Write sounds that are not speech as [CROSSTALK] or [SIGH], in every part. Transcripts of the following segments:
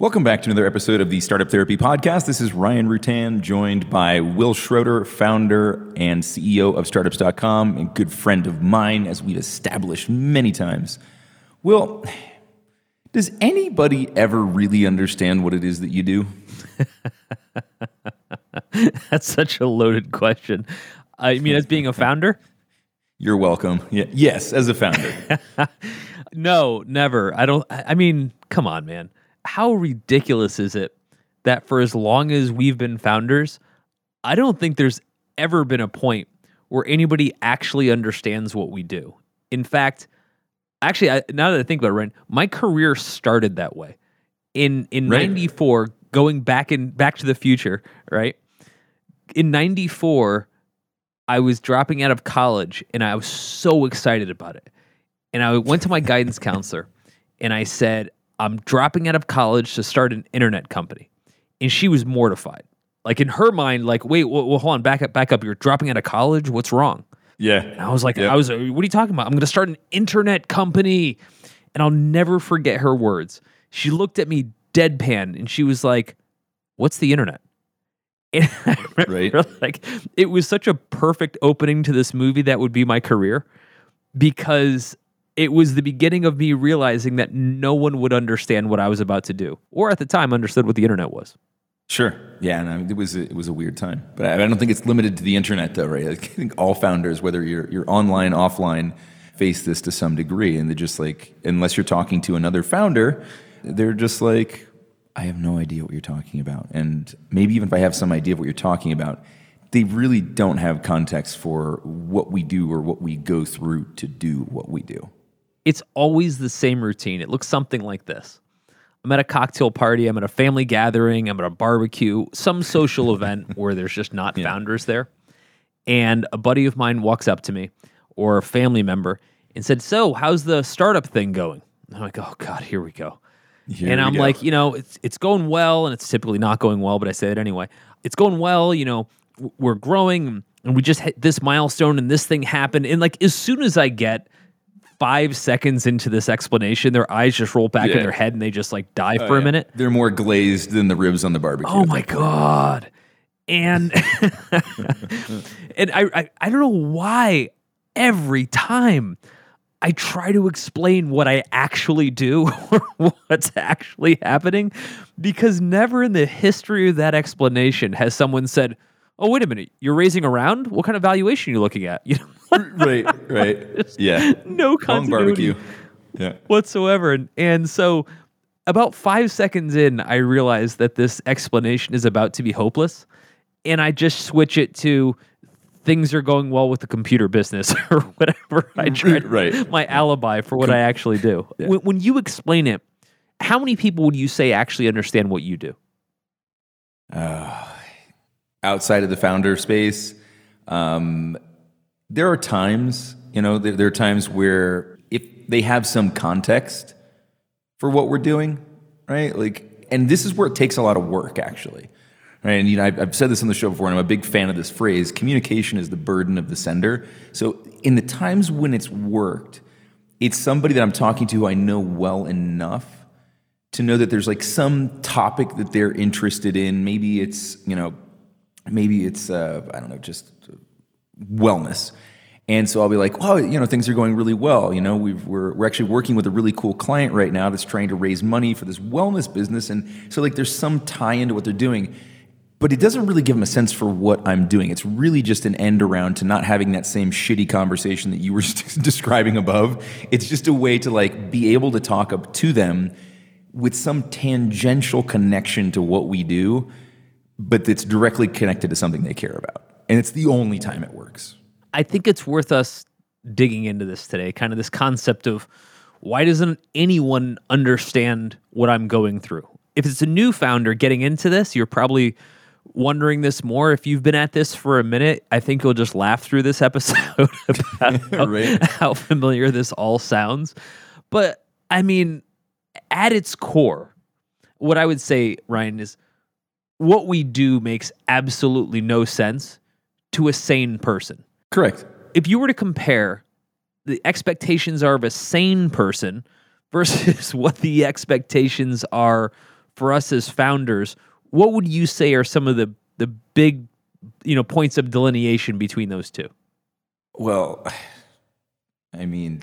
Welcome back to another episode of the Startup Therapy Podcast. This is Ryan Rutan, joined by Will Schroeder, founder and CEO of Startups.com, and good friend of mine, as we've established many times. Will, does anybody ever really understand what it is that you do? [LAUGHS] That's such a loaded question. I mean, as being a founder? [LAUGHS] You're welcome. Yeah, yes, as a founder. [LAUGHS] no, never. I don't. I mean, come on, man how ridiculous is it that for as long as we've been founders, I don't think there's ever been a point where anybody actually understands what we do. In fact, actually, I, now that I think about it, Ryan, my career started that way. In in right. '94, going back in Back to the Future, right? In '94, I was dropping out of college, and I was so excited about it. And I went to my guidance counselor, and I said, I'm dropping out of college to start an internet company. And she was mortified. Like in her mind, like, wait, well, well hold on, back up, back up. You're dropping out of college? What's wrong? Yeah. And I was like, yep. I was, what are you talking about? I'm going to start an internet company. And I'll never forget her words. She looked at me deadpan and she was like, what's the internet? [LAUGHS] And I right. like, it was such a perfect opening to this movie that would be my career because it was the beginning of me realizing that no one would understand what I was about to do, or at the time understood what the internet was. Sure. Yeah, and I mean, it was a, it was a weird time, but I, I don't think it's limited to the internet, though, right? [LAUGHS] I think all founders, whether you're you're online, offline, face this to some degree, and they're just like, unless you're talking to another founder, they're just like, I have no idea what you're talking about, and maybe even if I have some idea of what you're talking about, they really don't have context for what we do or what we go through to do what we do it's always the same routine. It looks something like this. I'm at a cocktail party, I'm at a family gathering, I'm at a barbecue, some social [LAUGHS] event where there's just not yeah. founders there. And a buddy of mine walks up to me or a family member and said, So, how's the startup thing going? And I'm like, Oh, God, here we go. Here and I'm go. like, You know, it's, it's going well, and it's typically not going well, but I say it anyway. It's going well, you know, we're growing, and we just hit this milestone, and this thing happened. And like, as soon as I get five seconds into this explanation, their eyes just roll back yeah. in their head and they just like die oh, for yeah. a minute. They're more glazed than the ribs on the barbecue. Oh my god! And [LAUGHS] and I, I I don't know why every time I try to explain what I actually do [LAUGHS] or what's actually happening, because never in the history of that explanation has someone said, "Oh, wait a minute, you're raising around? What kind of valuation are you looking at?" [LAUGHS] You know right, right. [LAUGHS] Yeah. No continuity barbecue. Yeah. whatsoever. And, and so about five seconds in, I realized that this explanation is about to be hopeless. And I just switch it to things are going well with the computer business [LAUGHS] or whatever I [LAUGHS] try to, right. my alibi for what I actually do. Yeah. When, when you explain it, how many people would you say actually understand what you do? Uh, outside of the founder space, um, there are times, you know, there, there are times where if they have some context for what we're doing, right? Like, and this is where it takes a lot of work, actually. Right? And you know, I've, I've said this on the show before, and I'm a big fan of this phrase: communication is the burden of the sender. So, in the times when it's worked, it's somebody that I'm talking to who I know well enough to know that there's like some topic that they're interested in. Maybe it's you know, maybe it's uh, I don't know, just wellness. And so I'll be like, "Oh, you know, things are going really well. You know, we are we're, we're actually working with a really cool client right now that's trying to raise money for this wellness business." And so, like, there's some tie into what they're doing, but it doesn't really give them a sense for what I'm doing. It's really just an end around to not having that same shitty conversation that you were [LAUGHS] describing above. It's just a way to like be able to talk up to them with some tangential connection to what we do, but that's directly connected to something they care about and it's the only time it works. I think it's worth us digging into this today, kind of this concept of why doesn't anyone understand what I'm going through? If it's a new founder getting into this, you're probably wondering this more. If you've been at this for a minute, I think you'll just laugh through this [LAUGHS] episode [LAUGHS] about how, right. how familiar this all sounds. But I mean, at its core, what I would say, Ryan, is what we do makes absolutely no sense to a sane person. Correct. If you were to compare the expectations are of a sane person versus [LAUGHS] what the expectations are for us as founders, what would you say are some of the the big you know points of delineation between those two? Well, I mean,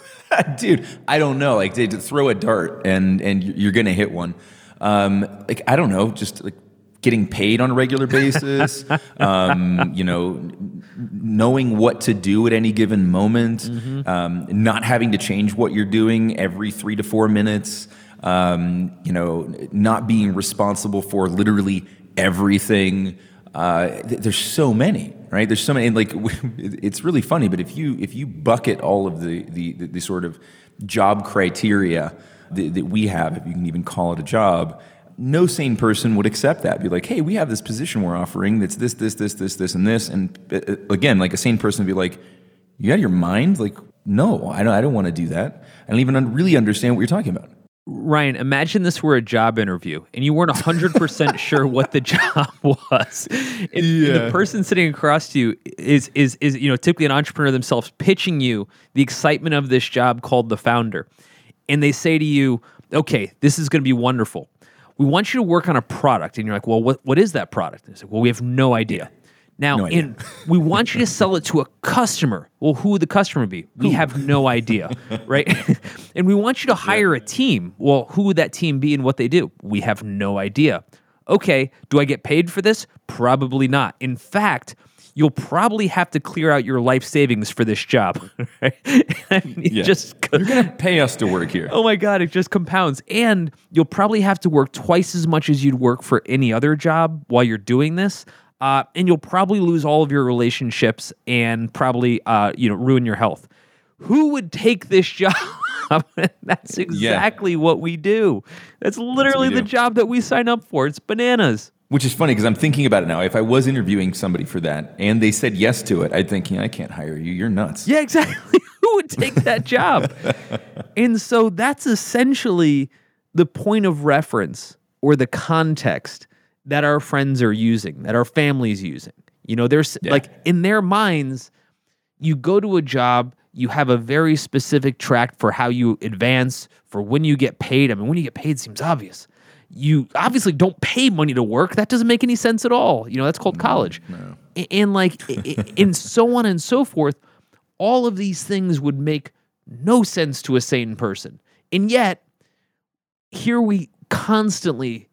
[LAUGHS] dude, I don't know. Like, to throw a dart and and you're gonna hit one. Um, like, I don't know, just like getting paid on a regular [LAUGHS] basis. um, you know, knowing what to do at any given moment. Mm-hmm. Um, not having to change what you're doing every three to four minutes. Um, you know, not being responsible for literally everything. Uh, th- there's so many, right? There's so many. And like, [LAUGHS] it's really funny. But if you if you bucket all of the the, the, the sort of job criteria that, that we have, if you can even call it a job, no sane person would accept that. Be like, hey, we have this position we're offering that's this, this, this, this, this, and this. And uh, again, like a sane person would be like, you out of your mind? Like, no, I don't. I don't want to do that. I don't even un- really understand what you're talking about. Ryan, imagine this were a job interview and you weren't 100% [LAUGHS] sure what the job [LAUGHS] was. And, and the person sitting across to you is is is you know typically an entrepreneur themselves pitching you the excitement of this job called the founder. And they say to you, "Okay, this is going to be wonderful. We want you to work on a product." And you're like, "Well, what what is that product?" And they say, "Well, we have no idea." Now, No idea. in, [LAUGHS] we want you to sell it to a customer. Well, who would the customer be? We have no idea, [LAUGHS] right? [LAUGHS] and we want you to hire a team. Well, who would that team be and what they do? We have no idea. Okay, do I get paid for this? Probably not. In fact, you'll probably have to clear out your life savings for this job. [LAUGHS] Right? [LAUGHS] Yeah. just You're gonna pay us to work here. [LAUGHS] Oh my God, it just compounds. And you'll probably have to work twice as much as you'd work for any other job while you're doing this. Uh, and you'll probably lose all of your relationships and probably uh, you know ruin your health. Who would take this job? That's exactly what we do. That's literally the do. job that we sign up for. It's bananas. Which is funny because I'm thinking about it now. If I was interviewing somebody for that and they said yes to it, I'd think, yeah, I can't hire you. You're nuts. Yeah, exactly. [LAUGHS] Who would take that job? [LAUGHS] and so that's essentially the point of reference or the context that our friends are using, that our families using. You know, there's like in their minds, you go to a job, you have a very specific track for how you advance, for when you get paid. I mean, when you get paid seems obvious. You obviously don't pay money to work. That doesn't make any sense at all. You know, that's called college. A- And like, i- i- and [LAUGHS] so on and so forth. All of these things would make no sense to a sane person. And yet, here we constantly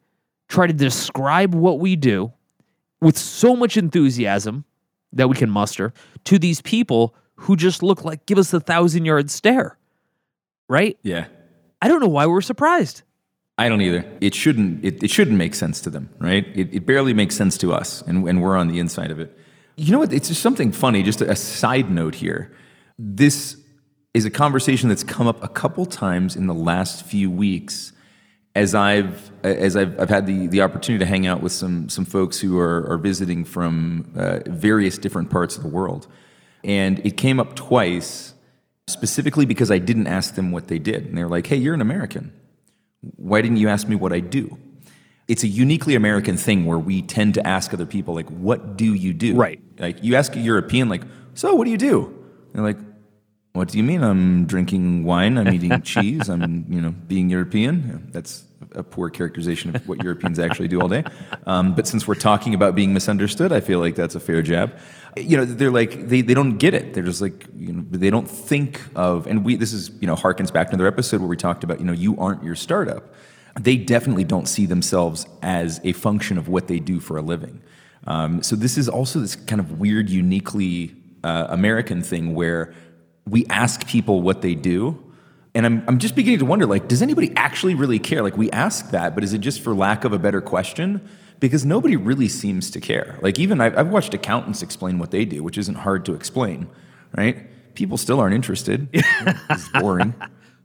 try to describe what we do with so much enthusiasm that we can muster to these people who just look like give us the thousand yard stare. Right? Yeah. I don't know why we're surprised. I don't either. It shouldn't. It, it shouldn't make sense to them, right? It, it barely makes sense to us, and, and we're on the inside of it. You know what? It's just something funny. Just a, a side note here. This is a conversation that's come up a couple times in the last few weeks, as I've as I've, I've had the, the opportunity to hang out with some some folks who are, are visiting from uh, various different parts of the world, and it came up twice, specifically because I didn't ask them what they did, and they're like, "Hey, you're an American." Why didn't you ask me what I do? It's a uniquely American thing where we tend to ask other people, like, what do you do? Right. Like, you ask a European, like, so what do you do? They're like, what do you mean? I'm drinking wine, I'm eating [LAUGHS] cheese, I'm, you know, being European. Yeah, That's a poor characterization of what Europeans actually do all day. Um, but since we're talking about being misunderstood, I feel like that's a fair jab. You know, they're like, they, they don't get it. They're just like, you know, they don't think of, and we, this is, you know, harkens back to another episode where we talked about, you know, you aren't your startup. They definitely don't see themselves as a function of what they do for a living. Um, so this is also this kind of weird, uniquely uh, American thing where we ask people what they do, and I'm, I'm just beginning to wonder, like, does anybody actually really care? Like, we ask that, but is it just for lack of a better question? Because nobody really seems to care. Like, even I've, I've watched accountants explain what they do, which isn't hard to explain, right? People still aren't interested. [LAUGHS] it's boring,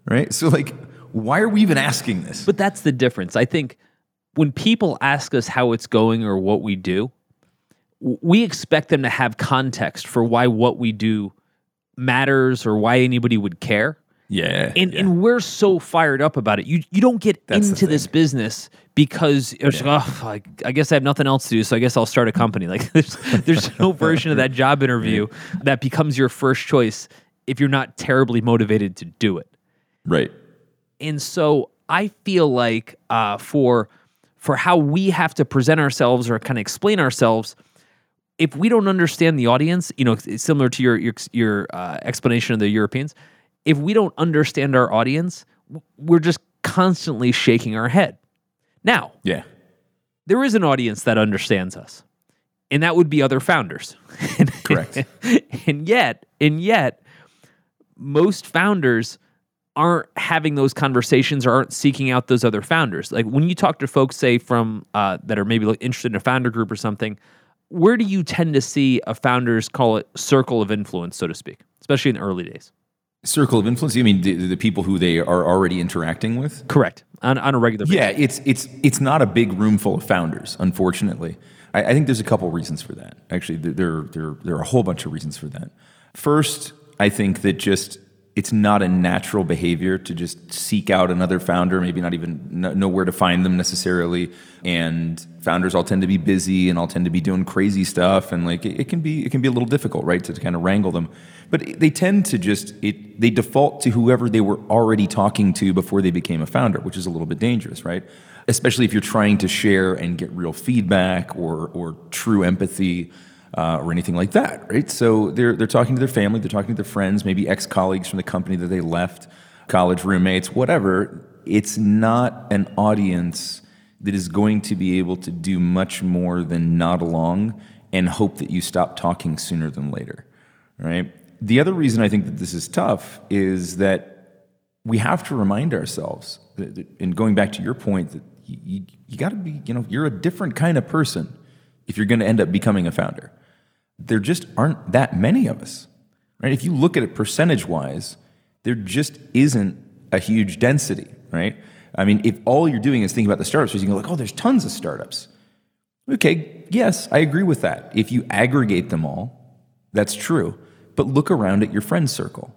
right? So, like, why are we even asking this? But that's the difference. I think when people ask us how it's going or what we do, we expect them to have context for why what we do matters or why anybody would care. Yeah. And and we're so fired up about it. You you don't get That's into this business because it's like, oh, I, I guess I have nothing else to do, so I guess I'll start a company. Like [LAUGHS] there's there's no [LAUGHS] version of that job interview that becomes your first choice if you're not terribly motivated to do it. right. And so I feel like uh, for for how we have to present ourselves or kind of explain ourselves, if we don't understand the audience, you know, similar to your your, your uh, explanation of the Europeans. If we don't understand our audience, we're just constantly shaking our head. Now, Yeah. there is an audience that understands us, and that would be other founders. [LAUGHS] Correct. and yet, and yet, most founders aren't having those conversations or aren't seeking out those other founders. Like when you talk to folks, say from uh, that are maybe interested in a founder group or something, where do you tend to see a founder's call it circle of influence, so to speak, especially in the early days? Circle of influence. You mean the, the people who they are already interacting with? Correct. On, on a regular basis. Yeah, it's it's it's not a big room full of founders, unfortunately. I, I think there's a couple reasons for that. Actually, there, there there there are a whole bunch of reasons for that. First, I think that just it's not a natural behavior to just seek out another founder, maybe not even know where to find them necessarily. And founders all tend to be busy and all tend to be doing crazy stuff, and like it, can be it can be a little difficult, right, to, kind of wrangle them. But they tend to just it they default to whoever they were already talking to before they became a founder, which is a little bit dangerous, right? Especially if you're trying to share and get real feedback or or true empathy uh, or anything like that, right? So they're they're talking to their family, they're talking to their friends, maybe ex colleagues from the company that they left, college roommates, whatever. It's not an audience that is going to be able to do much more than nod along and hope that you stop talking sooner than later, right? The other reason I think that this is tough is that we have to remind ourselves, that, and going back to your point, that you, you got to be, you know, you're a different kind of person if you're going to end up becoming a founder. There just aren't that many of us, right? If you look at it percentage wise, there just isn't a huge density, right? I mean, if all you're doing is thinking about the startups, you can go like, oh, there's tons of startups. Okay, yes, I agree with that. If you aggregate them all, that's true. But look around at your friend circle,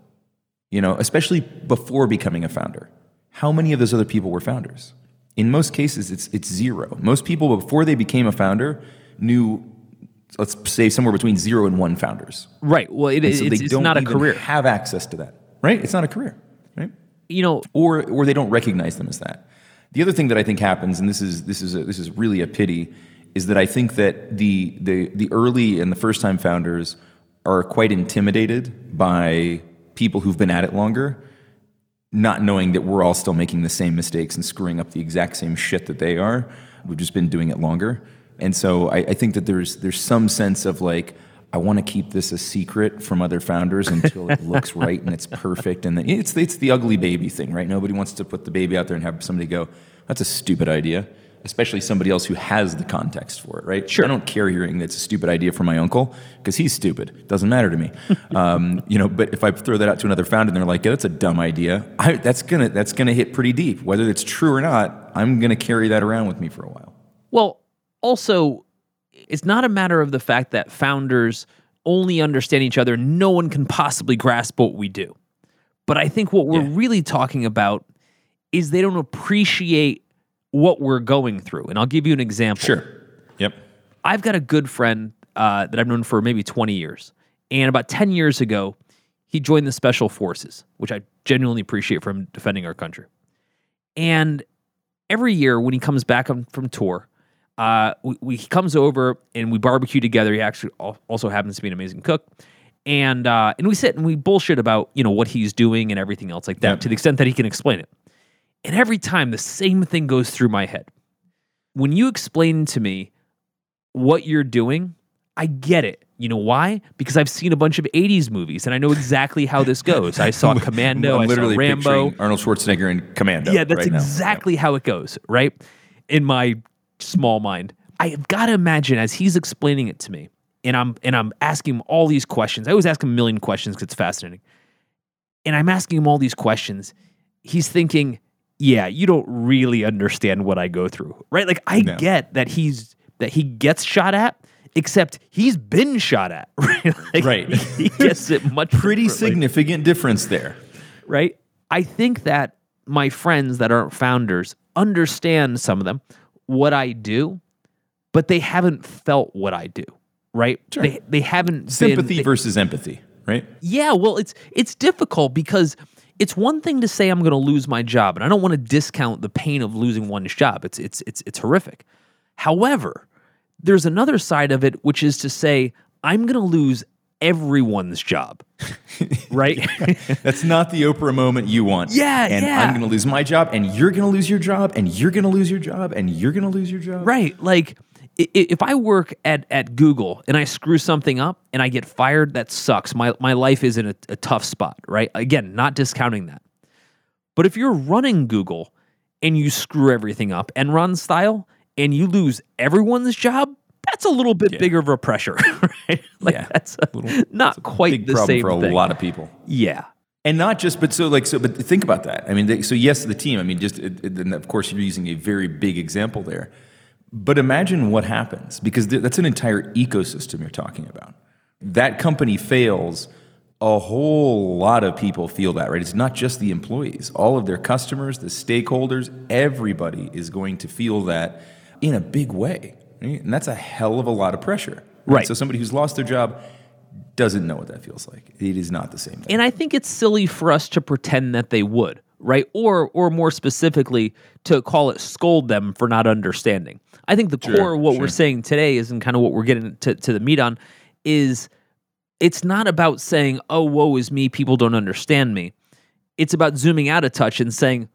you know, especially before becoming a founder. How many of those other people were founders? In most cases, it's, it's zero. Most people, before they became a founder, knew, let's say, somewhere between zero and one founders. Right. Well, it, so it's, they it's don't not a career. have access to that, right? It's not a career, right? You know, or or they don't recognize them as that. The other thing that I think happens, and this is this is a, this is really a pity, is that I think that the the the early and the first time founders are quite intimidated by people who've been at it longer, not knowing that we're all still making the same mistakes and screwing up the exact same shit that they are. We've just been doing it longer, and so I, I think that there's there's some sense of like. I want to keep this a secret from other founders until it looks [LAUGHS] right and it's perfect. And then it's it's the ugly baby thing, right? Nobody wants to put the baby out there and have somebody go, "That's a stupid idea," especially somebody else who has the context for it, right? Sure. I don't care hearing that's a stupid idea from my uncle because he's stupid. Doesn't matter to me, [LAUGHS] um, you know. But if I throw that out to another founder and they're like, "Yeah, that's a dumb idea," I, that's gonna that's gonna hit pretty deep. Whether it's true or not, I'm gonna carry that around with me for a while. Well, also, it's not a matter of the fact that founders only understand each other. No one can possibly grasp what we do. But I think what we're Yeah. really talking about is they don't appreciate what we're going through. And I'll give you an example. Sure. Yep. I've got a good friend uh, that I've known for maybe 20 years. And about 10 years ago, he joined the Special Forces, which I genuinely appreciate from defending our country. And every year when he comes back from tour, uh, we, we, he comes over and we barbecue together. He actually also happens to be an amazing cook. And uh, and we sit and we bullshit about you know what he's doing and everything else like that Yep. to the extent that he can explain it. And every time the same thing goes through my head. When you explain to me what you're doing, I get it. You know why? Because I've seen a bunch of 80s movies and I know exactly how this [LAUGHS] goes. I saw Commando, I'm I saw literally Rambo. Arnold Schwarzenegger in Commando. Yeah, that's right exactly how it goes, right? In my small mind. I've got to imagine as he's explaining it to me, and I'm and I'm asking him all these questions. I always ask him a million questions because it's fascinating. And I'm asking him all these questions. He's thinking, yeah, you don't really understand what I go through. Right? Like I No. get that he's that he gets shot at, except he's been shot at. [LAUGHS] Right? Like, Right. He gets it much [LAUGHS] Pretty significant difference there. right? I think that my friends that aren't founders understand some of them what I do, but they haven't felt what I do, right? Sure. They they haven't Sympathy been, versus empathy, right? yeah, well, it's it's difficult because it's one thing to say I'm going to lose my job, and I don't want to discount the pain of losing one's job. It's it's it's it's horrific. However, there's another side of it, which is to say I'm going to lose everyone's job, [LAUGHS] right? That's not the Oprah moment you want. Yeah, and yeah. I'm going to lose my job, and you're going to lose your job, and you're going to lose your job, and you're going to lose your job. right. Like if I work at at Google and I screw something up and I get fired, that sucks. My my life is in a, a tough spot, right? Again, not discounting that. But if you're running Google and you screw everything up, Enron style, and you lose everyone's job, that's a little bit bigger of a pressure, [LAUGHS] right? Like Yeah. that's a, little, not quite Big the problem same for a thing. lot of people. Yeah. And not just, but so like so, but think about that. I mean, they, so yes, the team. I mean, just it, it- and of course you're using a very big example there, but imagine what happens because th- that's an entire ecosystem you're talking about. That company fails, a whole lot of people feel that, right? It's not just the employees; all of their customers, the stakeholders, everybody is going to feel that in a big way, right? and that's a hell of a lot of pressure. Right. So somebody who's lost their job doesn't know what that feels like. It is not the same thing. And I think it's silly for us to pretend that they would, right? Or or more specifically to call it scold them for not understanding. I think the core of what we're saying today is and kind of what we're getting to, to the meat on is it's not about saying, oh, woe is me, people don't understand me. It's about zooming out a touch and saying,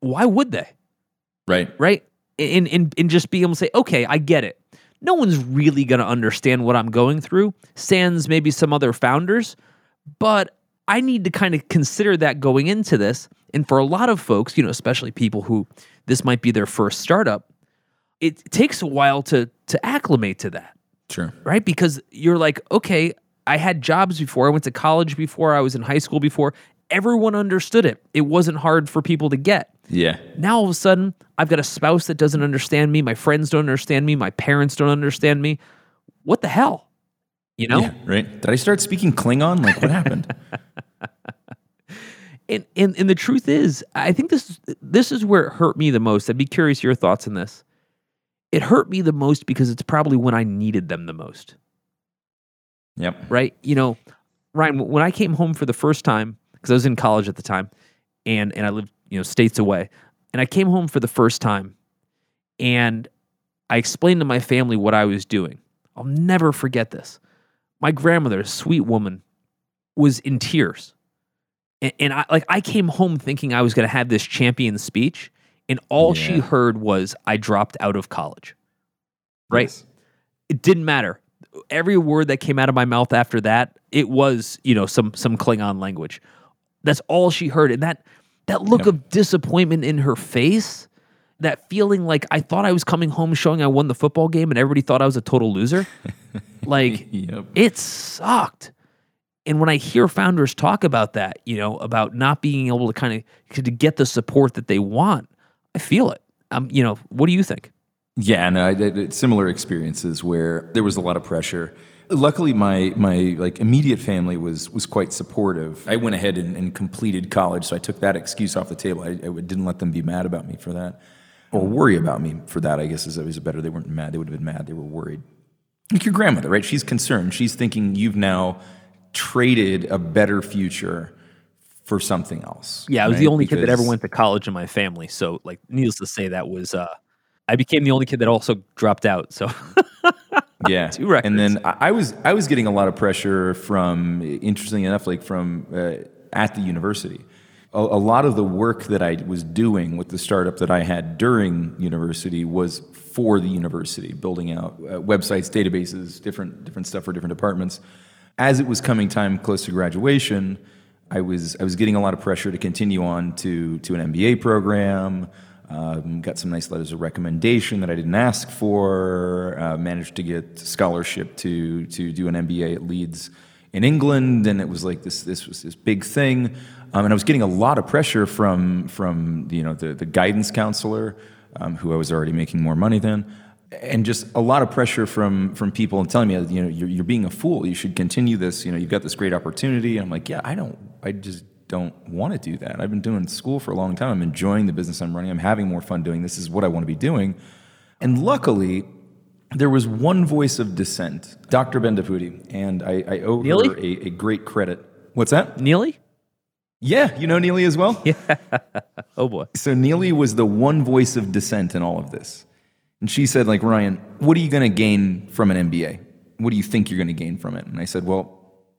why would they? Right. right? And, and, and just be able to say, okay, I get it. No one's really going to understand what I'm going through, sans maybe some other founders, but I need to kind of consider that going into this. And for a lot of folks, you know, especially people who this might be their first startup, it takes a while to to acclimate to that Sure. right? Because you're like, okay, I had jobs before, I went to college before, I was in high school before. Everyone understood it. It wasn't hard for people to get. Yeah. Now all of a sudden, I've got a spouse that doesn't understand me. My friends don't understand me. My parents don't understand me. What the hell? You know? Yeah, right. Did I start speaking Klingon? Like, what happened? [LAUGHS] And, and and the truth is, I think this this is where it hurt me the most. I'd be curious your thoughts on this. It hurt me the most because it's probably when I needed them the most. yep. right? You know, Ryan, when I came home for the first time, because I was in college at the time, and and I lived you know states away, and I came home for the first time, and I explained to my family what I was doing. I'll never forget this. My grandmother, a sweet woman, was in tears, and, and I like I came home thinking I was going to have this champion speech, and all she heard was I dropped out of college. Right Yes. it didn't matter. Every word that came out of my mouth after that, it was, you know, some some Klingon language. That's all she heard. And that that look Yep. of disappointment in her face, that feeling like I thought I was coming home showing I won the football game and everybody thought I was a total loser. [LAUGHS] like Yep. it sucked. And when I hear founders talk about that, you know, about not being able to kind of to get the support that they want, I feel it. Um, you know, what do you think? Yeah, no, I did similar experiences where there was a lot of pressure. Luckily, my my like immediate family was was quite supportive. I went ahead and, and completed college, so I took that excuse off the table. I, I didn't let them be mad about me for that, or worry about me for that. I guess is always better. They weren't mad; they would have been mad. They were worried. Like your grandmother, right? She's concerned. She's thinking you've now traded a better future for something else. Yeah, I was right? the only kid that ever went to college in my family. So, like, needless to say, that was uh, I became the only kid that also dropped out. So, [LAUGHS] yeah. Two records. and then I, I was i was getting a lot of pressure from interestingly enough like from uh, at the university. A, a lot of the work that i was doing with the startup that i had during university was for the university building out uh, websites databases different different stuff for different departments. As it was coming time close to graduation i was i was getting a lot of pressure to continue on to to an mba program um, got some nice letters of recommendation that I didn't ask for. Uh, managed to get scholarship to to do an MBA at Leeds in England, and it was like this this was this big thing. Um, and I was getting a lot of pressure from from you know the the guidance counselor, um, who I was already making more money than, and just a lot of pressure from from people and telling me you know you're, you're being a fool. You should continue this. You know you've got this great opportunity. And I'm like, yeah, I don't. I just don't want to do that. I've been doing school for a long time. I'm enjoying the business I'm running. I'm having more fun doing this. is what I want to be doing. And luckily, there was one voice of dissent, Dr. Bendapudi, and I, I owe Neeli? her a, a great credit. What's that? Neeli, Yeah, you know Neeli as well? [LAUGHS] Yeah. Oh boy. So Neeli was the one voice of dissent in all of this. And she said, like, Ryan, what are you going to gain from an MBA? What do you think you're going to gain from it? And I said, well,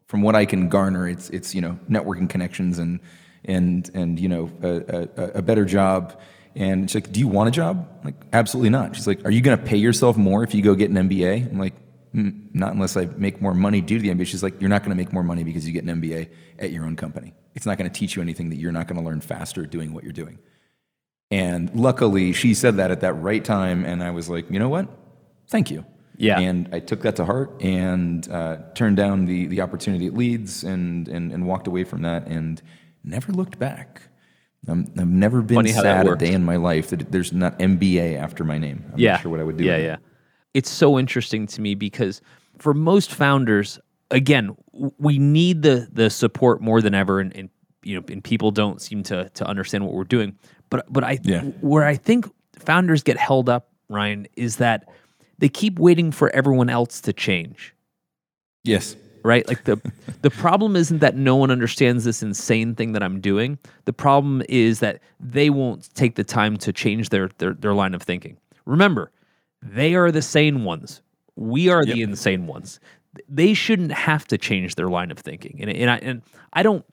from what I can garner, it's, it's you know, networking connections and, and, and you know, a, a, a better job. And she's like, do you want a job? I'm like, absolutely not. She's like, are you going to pay yourself more if you go get an MBA? I'm like, "Mm, not unless I make more money due to the MBA. She's like, you're not going to make more money because you get an MBA at your own company. It's not going to teach you anything that you're not going to learn faster doing what you're doing. And luckily, she said that at that right time, and I was like, you know what? Thank you. Yeah. And I took that to heart and uh, turned down the the opportunity at Leeds and, and and walked away from that and never looked back. Um, I've never been Funny how that sad a day in my life that there's not MBA after my name. I'm yeah. not sure what I would do. Yeah, yeah. It's so interesting to me because for most founders, again, we need the the support more than ever, and, and you know, and people don't seem to to understand what we're doing. But but I Yeah. where I think founders get held up, Ryan, is that they keep waiting for everyone else to change Yes. right? Like the the problem isn't that no one understands this insane thing that I'm doing. The problem is that they won't take the time to change their their, their line of thinking. Remember, they are the sane ones. We are the insane ones. They shouldn't have to change their line of thinking. And and I and I don't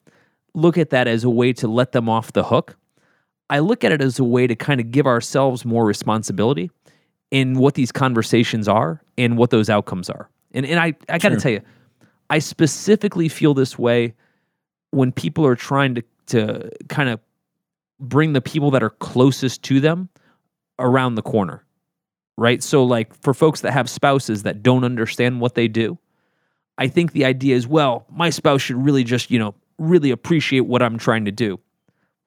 look at that as a way to let them off the hook. I look at it as a way to kind of give ourselves more responsibility in what these conversations are and what those outcomes are. And and I I got to tell you, I specifically feel this way when people are trying to to kind of bring the people that are closest to them around the corner. Right? So like for folks that have spouses that don't understand what they do, I think the idea is well, my spouse should really just, you know, really appreciate what I'm trying to do.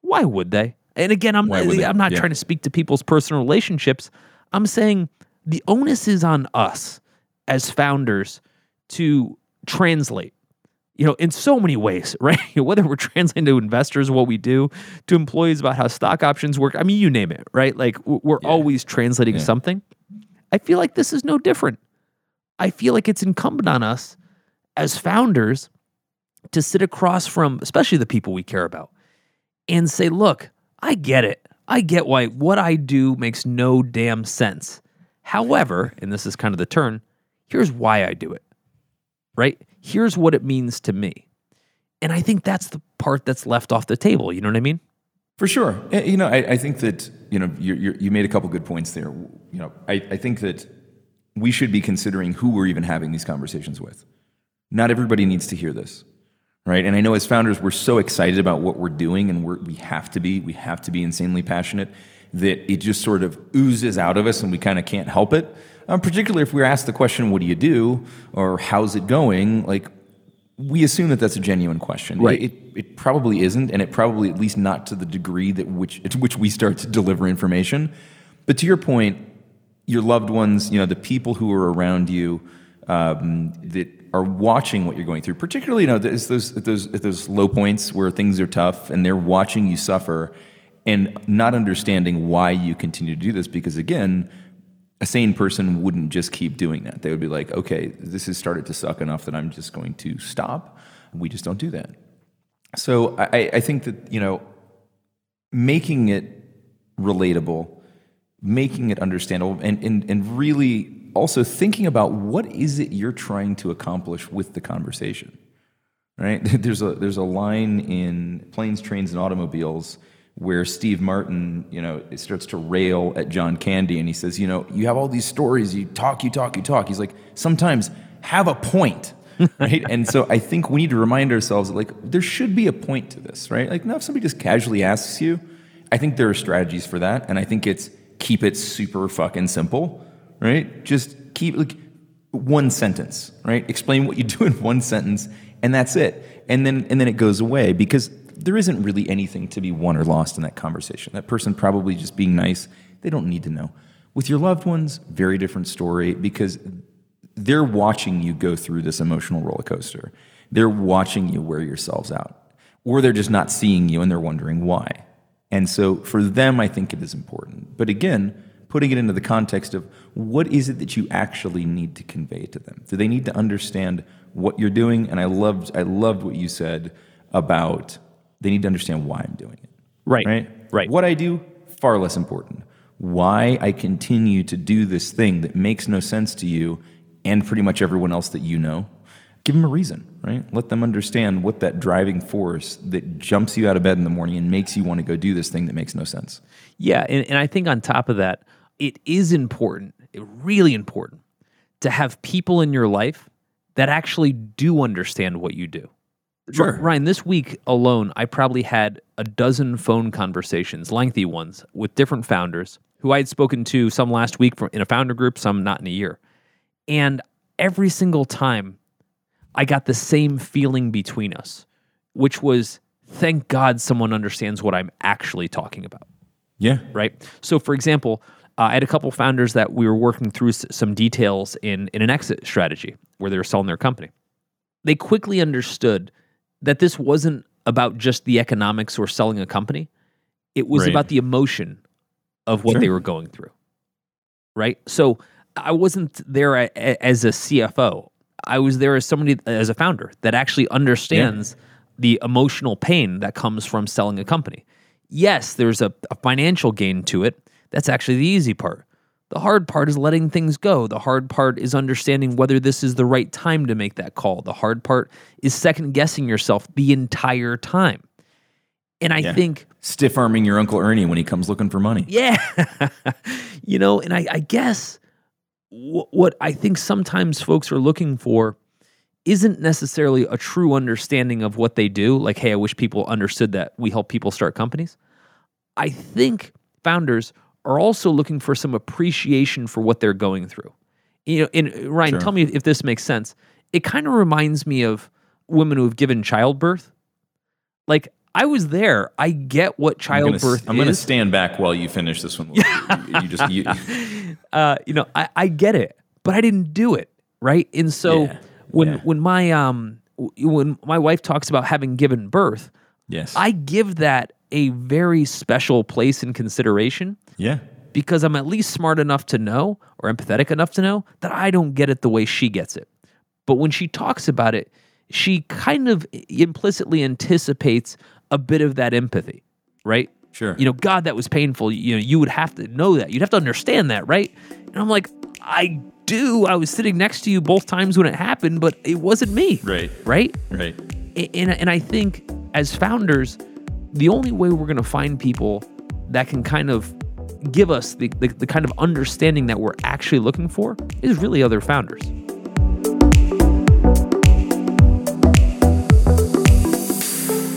Why would they? And again, I'm eh, they? I'm not Yeah. trying to speak to people's personal relationships. I'm saying the onus is on us as founders to translate you know in so many ways [LAUGHS] right? Whether we're translating to investors what we do to employees about how stock options work i mean you name it right? Like we're always translating Yeah. something. I feel like this is no different. I feel like it's incumbent on us as founders to sit across from especially the people we care about and say look i get it i get why what i do makes no damn sense however and this is kind of the turn here's why i do it right? Here's what it means to me. And I think that's the part that's left off the table. You know what I mean? For sure. Eh, You know, I, I think that, you know, you you you made a couple good points there. You know, I, I think that we should be considering who we're even having these conversations with. Not everybody needs to hear this, right? And I know as founders, we're so excited about what we're doing and we're, we have to be, we have to be insanely passionate that it just sort of oozes out of us and we kind of can't help it. Um, particularly if we're asked the question, what do you do? Or how's it going? Like, we assume that that's a genuine question. Right. It, it probably isn't, and it probably at least not to the degree that which to which we start to deliver information. But to your point, your loved ones, you know, the people who are around you um, that are watching what you're going through, particularly, you know, those at those at those low points where things are tough, and they're watching you suffer, and not understanding why you continue to do this. Because again, a sane person wouldn't just keep doing that. They would be like, okay, this has started to suck enough that I'm just going to stop. We just don't do that. So I, I think that, you know, making it relatable, making it understandable, and, and, and really also thinking about what is it you're trying to accomplish with the conversation. Right? [LAUGHS] There's a there's a line in Planes, Trains, and Automobiles where Steve Martin, you know, starts to rail at John Candy and he says, you know, you have all these stories, you talk, you talk, you talk. He's like, sometimes have a point. [LAUGHS] right? And so I think we need to remind ourselves that like there should be a point to this, right? Like now if somebody just casually asks you, I think there are strategies for that. And I think it's keep it super fucking simple, right? Just keep like one sentence, right? Explain what you do in one sentence, and that's it. And then and then it goes away because there isn't really anything to be won or lost in that conversation. That person probably just being nice, they don't need to know. With your loved ones, very different story because they're watching you go through this emotional roller coaster. They're watching you wear yourselves out. Or they're just not seeing you and they're wondering why. And so for them, I think it is important. But again, putting it into the context of what is it that you actually need to convey to them? Do they need to understand what you're doing? And I loved, I loved what you said about they need to understand why I'm doing it. Right. Right? Right. What I do, far less important. Why I continue to do this thing that makes no sense to you and pretty much everyone else that you know, give them a reason, right? Let them understand what that driving force that jumps you out of bed in the morning and makes you want to go do this thing that makes no sense. Yeah, and, and I think on top of that, it is important, really important, to have people in your life that actually do understand what you do. Sure. Ryan, this week alone, I probably had a dozen phone conversations, lengthy ones, with different founders who I had spoken to some last week from, in a founder group, some not in a year. And every single time, I got the same feeling between us, which was thank God someone understands what I'm actually talking about Yeah. right? So, for example, uh, I had a couple founders that we were working through s- some details in in an exit strategy where they were selling their company. They quickly understood that this wasn't about just the economics or selling a company; it was Right. about the emotion of what they were going through, right? So, I wasn't there a, a- as a CFO. I was there as somebody as a founder that actually understands the emotional pain that comes from selling a company. Yes, there's a, a financial gain to it. That's actually the easy part. The hard part is letting things go. The hard part is understanding whether this is the right time to make that call. The hard part is second guessing yourself the entire time. And I Yeah. think Stiff arming your Uncle Ernie when he comes looking for money. yeah. [LAUGHS] you know, and I, I guess wh- what I think sometimes folks are looking for isn't necessarily a true understanding of what they do. Like, hey, I wish people understood that we help people start companies. I think founders are also looking for some appreciation for what they're going through. You know, and uh, Ryan, Sure. tell me if this makes sense. It kind of reminds me of women who have given childbirth. Like, I was there. I get what childbirth I'm gonna stand back while you finish this one. you, you just you, [LAUGHS] [LAUGHS] uh, you know, I, I get it, but I didn't do it, right? And so Yeah, when yeah. when my um when my wife talks about having given birth, yes. I give that a very special place in consideration yeah. because I'm at least smart enough to know or empathetic enough to know that I don't get it the way she gets it. But when she talks about it, she kind of implicitly anticipates a bit of that empathy, right? Sure. You know, God, that was painful. You know, you would have to know that. You'd have to understand that, right? And I'm like, I do. I was sitting next to you both times when it happened, but it wasn't me. Right. Right? Right. And, and I think as founders, the only way we're going to find people that can kind of give us the, the, the kind of understanding that we're actually looking for is really other founders.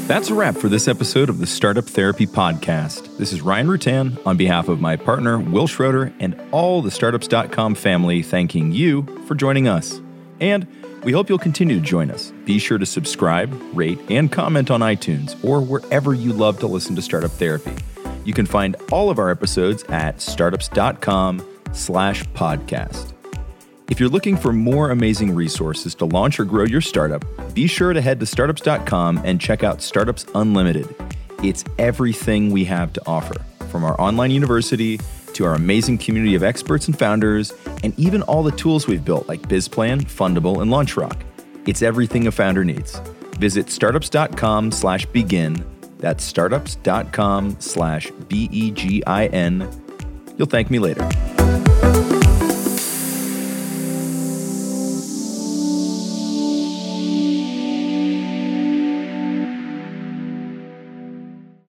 That's a wrap for this episode of the Startup Therapy Podcast. This is Ryan Rutan on behalf of my partner, Will Schroeder, and all the Startups.com family, thanking you for joining us. And we hope you'll continue to join us. Be sure to subscribe, rate, and comment on iTunes or wherever you love to listen to Startup Therapy. You can find all of our episodes at startups.com slash podcast. If you're looking for more amazing resources to launch or grow your startup, be sure to head to startups.com and check out Startups Unlimited. It's everything we have to offer, from our online university to our amazing community of experts and founders, and even all the tools we've built like BizPlan, Fundable, and LaunchRock. It's everything a founder needs. Visit startups.com slash begin. That's startups.com slash B E G I N. You'll thank me later.